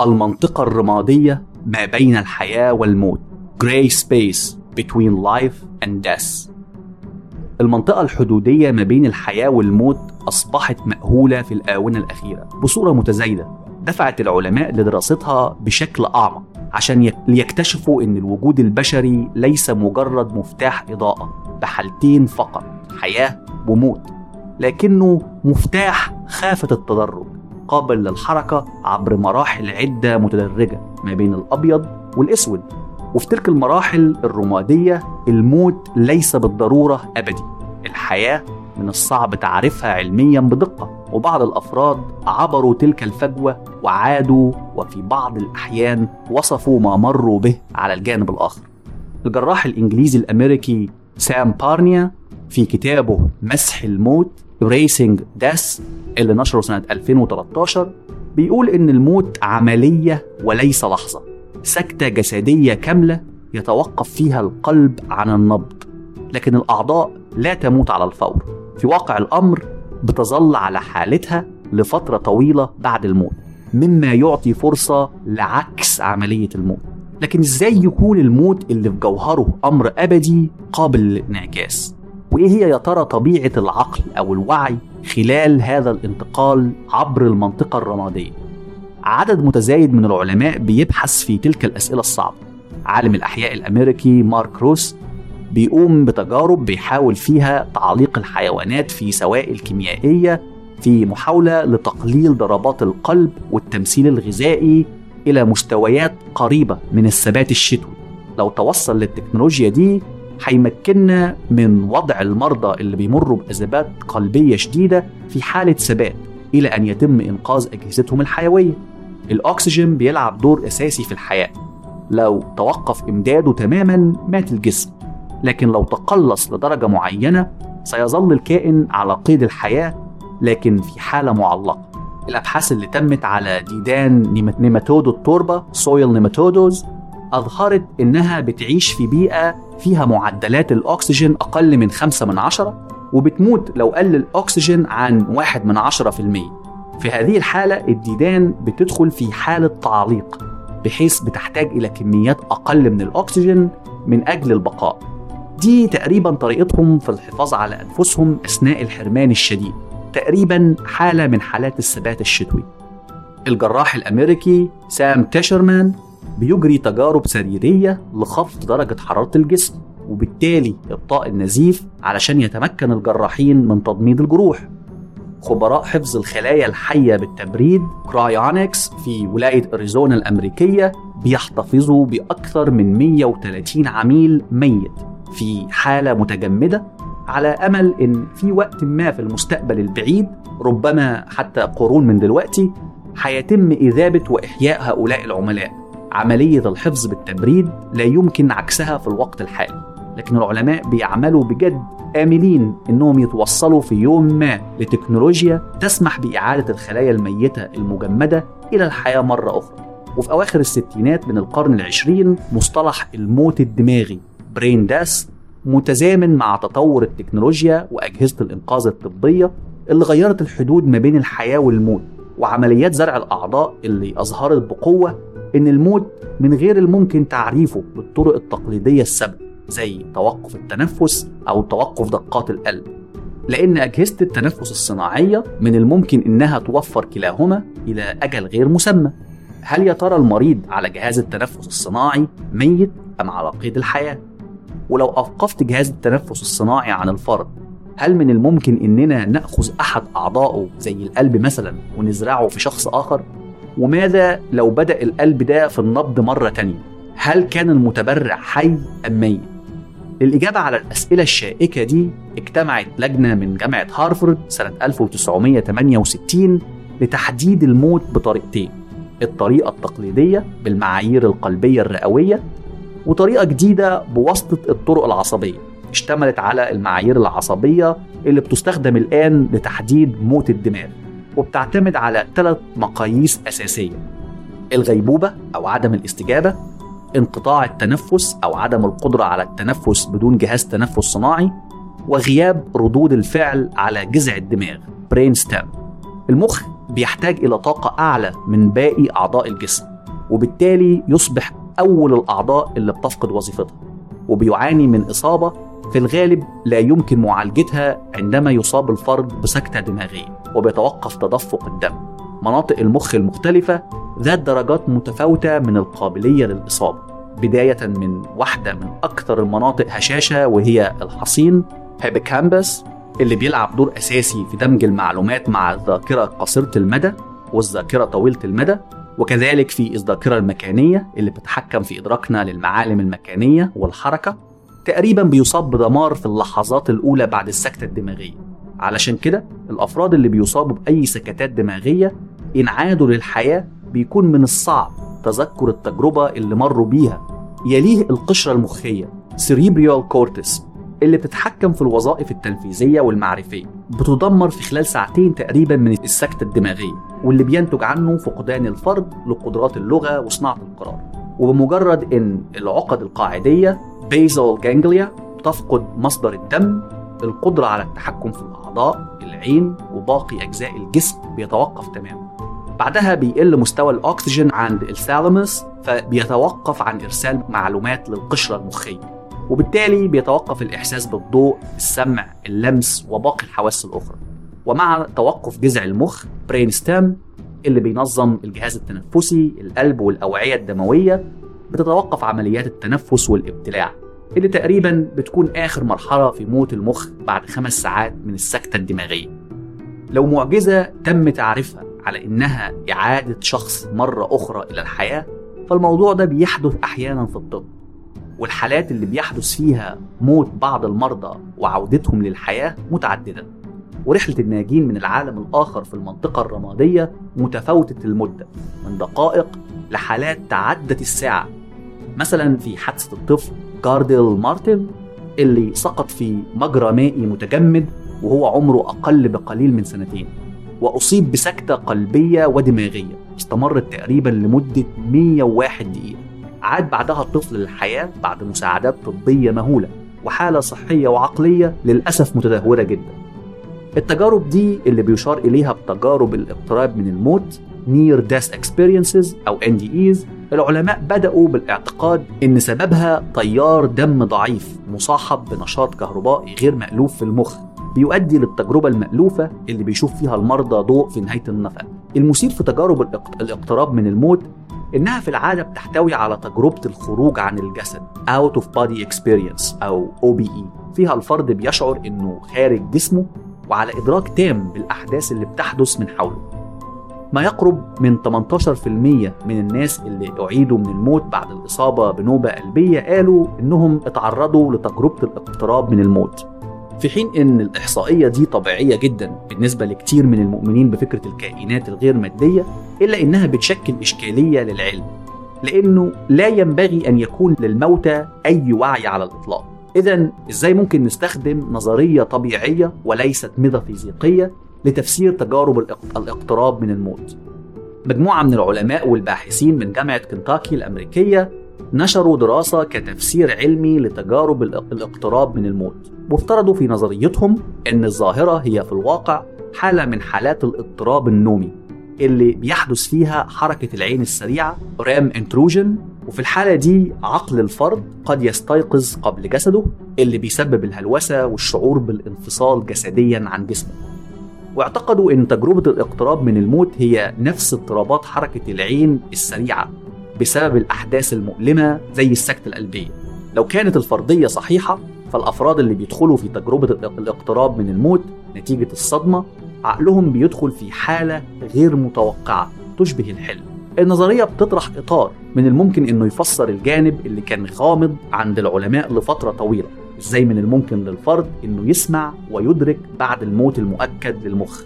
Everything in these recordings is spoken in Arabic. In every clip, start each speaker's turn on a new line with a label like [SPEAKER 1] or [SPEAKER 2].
[SPEAKER 1] المنطقة الرمادية ما بين الحياة والموت. Gray Space Between Life and Death. المنطقة الحدودية ما بين الحياة والموت أصبحت مأهولة في الآونة الأخيرة. بصورة متزايدة دفعت العلماء لدراستها بشكل أعمق عشان يكتشفوا أن الوجود البشري ليس مجرد مفتاح إضاءة بحالتين فقط حياة وموت. لكنه مفتاح خافة التدرج. قابل للحركة عبر مراحل عدة متدرجة ما بين الأبيض والأسود وفي تلك المراحل الرمادية الموت ليس بالضرورة أبدي الحياة من الصعب تعريفها علميا بدقة وبعض الأفراد عبروا تلك الفجوة وعادوا وفي بعض الأحيان وصفوا ما مروا به على الجانب الآخر. الجراح الإنجليزي الأمريكي سام بارنيا في كتابه مسح الموت Erasing Death اللي نشره سنة 2013 بيقول إن الموت عملية وليس لحظة. سكتة جسدية كاملة يتوقف فيها القلب عن النبض لكن الأعضاء لا تموت على الفور. في واقع الأمر بتظل على حالتها لفترة طويلة بعد الموت. مما يعطي فرصة لعكس عملية الموت. لكن إزاي يكون الموت اللي في جوهره أمر أبدي قابل للانعكاس وإيه هي يا ترى طبيعة العقل أو الوعي خلال هذا الانتقال عبر المنطقة الرمادية؟ عدد متزايد من العلماء بيبحث في تلك الأسئلة الصعبة. عالم الأحياء الأمريكي مارك روس بيقوم بتجارب بيحاول فيها تعليق الحيوانات في سوائل كيميائية في محاولة لتقليل ضربات القلب والتمثيل الغذائي إلى مستويات قريبة من الثبات الشتوي. لو توصل للتكنولوجيا دي هيمكننا من وضع المرضى اللي بيمروا بأزمات قلبية شديدة في حالة ثبات إلى أن يتم إنقاذ أجهزتهم الحيوية. الأكسجين بيلعب دور أساسي في الحياة. لو توقف إمداده تماما مات الجسم. لكن لو تقلص لدرجة معينة سيظل الكائن على قيد الحياة لكن في حالة معلقة. الأبحاث اللي تمت على ديدان نيماتودو التربة soil nematodes أظهرت إنها بتعيش في بيئة فيها معدلات الأكسجين أقل من 5 من عشرة وبتموت لو قل الأكسجين عن 1 من عشرة في المية. في هذه الحالة الديدان بتدخل في حالة تعليق بحيث بتحتاج إلى كميات أقل من الأكسجين من أجل البقاء. دي تقريبا طريقتهم في الحفاظ على أنفسهم أثناء الحرمان الشديد تقريبا حالة من حالات الثبات الشتوي. الجراح الأمريكي سام تيشرمان بيجري تجارب سريرية لخفض درجة حرارة الجسم وبالتالي إبطاء النزيف علشان يتمكن الجراحين من تضميد الجروح. خبراء حفظ الخلايا الحية بالتبريد cryonics في ولاية أريزونا الأمريكية بيحتفظوا بأكثر من 130 عميل ميت في حالة متجمدة على أمل إن في وقت ما في المستقبل البعيد ربما حتى قرون من دلوقتي هيتم إذابة وإحياء هؤلاء العملاء. عملية الحفظ بالتبريد لا يمكن عكسها في الوقت الحالي لكن العلماء بيعملوا بجد آملين إنهم يتوصلوا في يوم ما لتكنولوجيا تسمح بإعادة الخلايا الميتة المجمدة إلى الحياة مرة أخرى. وفي أواخر الستينات من القرن العشرين مصطلح الموت الدماغي برين داس متزامن مع تطور التكنولوجيا وأجهزة الإنقاذ الطبية اللي غيرت الحدود ما بين الحياة والموت وعمليات زرع الأعضاء اللي أظهرت بقوة إن الموت من غير الممكن تعريفه بالطرق التقليدية السابقة زي توقف التنفس أو توقف دقات القلب لأن أجهزة التنفس الصناعية من الممكن إنها توفر كلاهما إلى أجل غير مسمى هل يا ترى المريض على جهاز التنفس الصناعي ميت أم على قيد الحياة؟ ولو أوقفت جهاز التنفس الصناعي عن الفرد هل من الممكن إننا نأخذ أحد أعضائه زي القلب مثلا ونزرعه في شخص آخر؟ وماذا لو بدأ القلب ده في النبض مرة تانية؟ هل كان المتبرع حي أم ميت؟ للإجابة على الأسئلة الشائكة دي اجتمعت لجنة من جامعة هارفارد سنة 1968 لتحديد الموت بطريقتين الطريقة التقليدية بالمعايير القلبية الرئوية وطريقة جديدة بواسطة الطرق العصبية اشتملت على المعايير العصبية اللي بتستخدم الآن لتحديد موت الدماغ وبتعتمد على ثلاث مقاييس أساسية الغيبوبة أو عدم الاستجابة انقطاع التنفس أو عدم القدرة على التنفس بدون جهاز تنفس صناعي وغياب ردود الفعل على جذع الدماغ برين ستام المخ بيحتاج إلى طاقة أعلى من باقي أعضاء الجسم وبالتالي يصبح أول الأعضاء اللي بتفقد وظيفتها وبيعاني من إصابة في الغالب لا يمكن معالجتها عندما يصاب الفرد بسكتة دماغية وبيتوقف تدفق الدم. مناطق المخ المختلفة ذات درجات متفاوتة من القابلية للإصابة. بداية من واحدة من أكثر المناطق هشاشة وهي الحصين هيبيكامبس اللي بيلعب دور أساسي في دمج المعلومات مع الذاكرة قصيرة المدى والذاكرة طويلة المدى وكذلك في الذاكرة المكانية اللي بتتحكم في إدراكنا للمعالم المكانية والحركة. تقريبا بيصاب بدمار في اللحظات الأولى بعد السكتة الدماغية. علشان كده الأفراد اللي بيصابوا بأي سكتات دماغية إن عادوا للحياة بيكون من الصعب تذكر التجربة اللي مروا بيها. يليه القشرة المخية cerebral cortex اللي بتتحكم في الوظائف التنفيذية والمعرفية. بتدمر في خلال ساعتين تقريبا من السكتة الدماغية واللي بينتج عنه فقدان الفرد لقدرات اللغة وصناعة القرار. وبمجرد إن العقد القاعدية basal ganglia تفقد مصدر الدم القدرة على التحكم في الأعضاء العين وباقي أجزاء الجسم بيتوقف تماما. بعدها بيقل مستوى الأكسجين عند الثالاموس فبيتوقف عن إرسال معلومات للقشرة المخية. وبالتالي بيتوقف الإحساس بالضوء السمع اللمس وباقي الحواس الأخرى. ومع توقف جذع المخ برين ستام اللي بينظم الجهاز التنفسي القلب والأوعية الدموية بتتوقف عمليات التنفس والابتلاع اللي تقريبا بتكون آخر مرحلة في موت المخ بعد خمس ساعات من السكتة الدماغية. لو معجزة تم تعريفها على إنها إعادة شخص مرة أخرى إلى الحياة فالموضوع ده بيحدث أحيانا في الطب. والحالات اللي بيحدث فيها موت بعض المرضى وعودتهم للحياة متعددة. ورحلة الناجين من العالم الآخر في المنطقة الرمادية متفاوتة المدة من دقائق لحالات تعدت الساعة مثلا في حادثة الطفل جارديل مارتن اللي سقط في مجرى مائي متجمد وهو عمره أقل بقليل من سنتين وأصيب بسكتة قلبية ودماغية استمرت تقريبا لمدة 101 دقيقة. عاد بعدها الطفل للحياة بعد مساعدات طبية مهولة وحالة صحية وعقلية للأسف متدهورة جدا. التجارب دي اللي بيشار إليها بتجارب الاقتراب من الموت Near Death Experiences أو NDEs العلماء بدأوا بالاعتقاد إن سببها تيار دم ضعيف مصاحب بنشاط كهربائي غير مألوف في المخ. بيؤدي للتجربة المألوفة اللي بيشوف فيها المرضى ضوء في نهاية النفق. المثير في تجارب الاقتراب من الموت إنها في العادة بتحتوي على تجربة الخروج عن الجسد Out of Body Experience أو OBE فيها الفرد بيشعر إنه خارج جسمه وعلى إدراك تام بالأحداث اللي بتحدث من حوله. ما يقرب من 18% من الناس اللي أعيدوا من الموت بعد الإصابة بنوبة قلبية قالوا إنهم اتعرضوا لتجربة الاقتراب من الموت. في حين إن الإحصائية دي طبيعية جدا بالنسبة لكتير من المؤمنين بفكرة الكائنات الغير مادية إلا إنها بتشكل إشكالية للعلم لأنه لا ينبغي أن يكون للموتى أي وعي على الإطلاق. اذا إزاي ممكن نستخدم نظرية طبيعية وليست ميتافيزيقيه لتفسير تجارب الاقتراب من الموت؟ مجموعة من العلماء والباحثين من جامعة كنتاكي الأمريكية نشروا دراسة كتفسير علمي لتجارب الاقتراب من الموت. وافترضوا في نظريتهم أن الظاهرة هي في الواقع حالة من حالات الاضطراب النومي اللي بيحدث فيها حركة العين السريعة رام إنتروجن وفي الحالة دي عقل الفرد قد يستيقظ قبل جسده اللي بيسبب الهلوسة والشعور بالانفصال جسديا عن جسمه. واعتقدوا إن تجربة الاقتراب من الموت هي نفس اضطرابات حركة العين السريعة بسبب الأحداث المؤلمة زي السكتة القلبية. لو كانت الفرضية صحيحة فالأفراد اللي بيدخلوا في تجربة الاقتراب من الموت نتيجة الصدمة عقلهم بيدخل في حالة غير متوقعة تشبه الحلم. النظرية بتطرح إطار من الممكن إنه يفسر الجانب اللي كان غامض عند العلماء لفترة طويلة. إزاي من الممكن للفرد إنه يسمع ويدرك بعد الموت المؤكد للمخ؟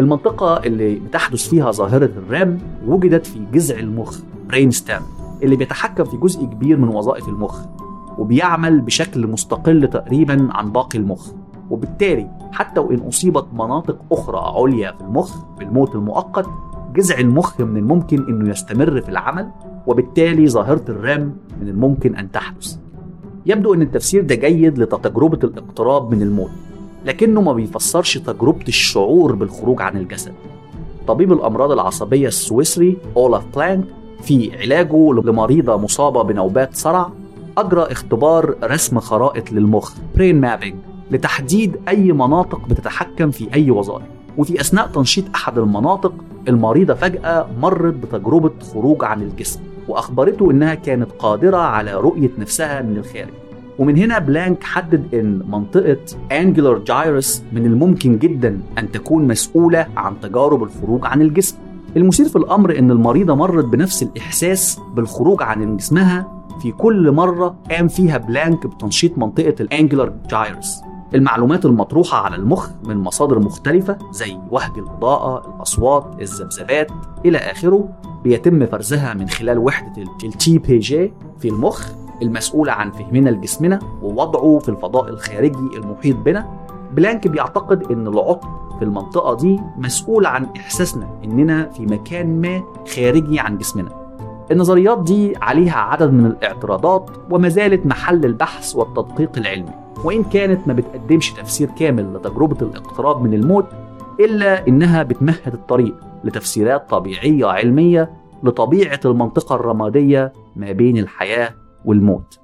[SPEAKER 1] المنطقة اللي بتحدث فيها ظاهرة الرام وجدت في جذع المخ برين ستام اللي بيتحكم في جزء كبير من وظائف المخ وبيعمل بشكل مستقل تقريبا عن باقي المخ. وبالتالي حتى وإن أصيبت مناطق أخرى عليا في المخ بالموت المؤقت جذع المخ من الممكن أنه يستمر في العمل وبالتالي ظاهرة ال REM من الممكن أن تحدث. يبدو أن التفسير ده جيد لتجربة الاقتراب من الموت لكنه ما بيفسرش تجربة الشعور بالخروج عن الجسد. طبيب الأمراض العصبية السويسري أولاف بلانك في علاجه لمريضة مصابة بنوبات صرع أجرى اختبار رسم خرائط للمخ brain mapping لتحديد أي مناطق بتتحكم في أي وظائف. وفي أثناء تنشيط أحد المناطق المريضة فجأة مرت بتجربة خروج عن الجسم وأخبرته إنها كانت قادرة على رؤية نفسها من الخارج. ومن هنا بلانك حدد إن منطقة angular gyrus من الممكن جدا أن تكون مسؤولة عن تجارب الخروج عن الجسم. المثير في الأمر إن المريضة مرت بنفس الإحساس بالخروج عن جسمها في كل مرة قام فيها بلانك بتنشيط منطقة ال angular gyrus المعلومات المطروحة على المخ من مصادر مختلفة زي وهج الإضاءة، الأصوات، الذبذبات إلى آخره بيتم فرزها من خلال وحدة ال TPJ في المخ المسؤولة عن فهمنا لجسمنا ووضعه في الفضاء الخارجي المحيط بنا. بلانك بيعتقد إن العطل في المنطقة دي مسؤول عن إحساسنا إننا في مكان ما خارجي عن جسمنا. النظريات دي عليها عدد من الاعتراضات وما زالت محل البحث والتدقيق العلمي. وإن كانت ما بتقدمش تفسير كامل لتجربة الاقتراب من الموت إلا إنها بتمهد الطريق لتفسيرات طبيعية علمية لطبيعة المنطقة الرمادية ما بين الحياة والموت.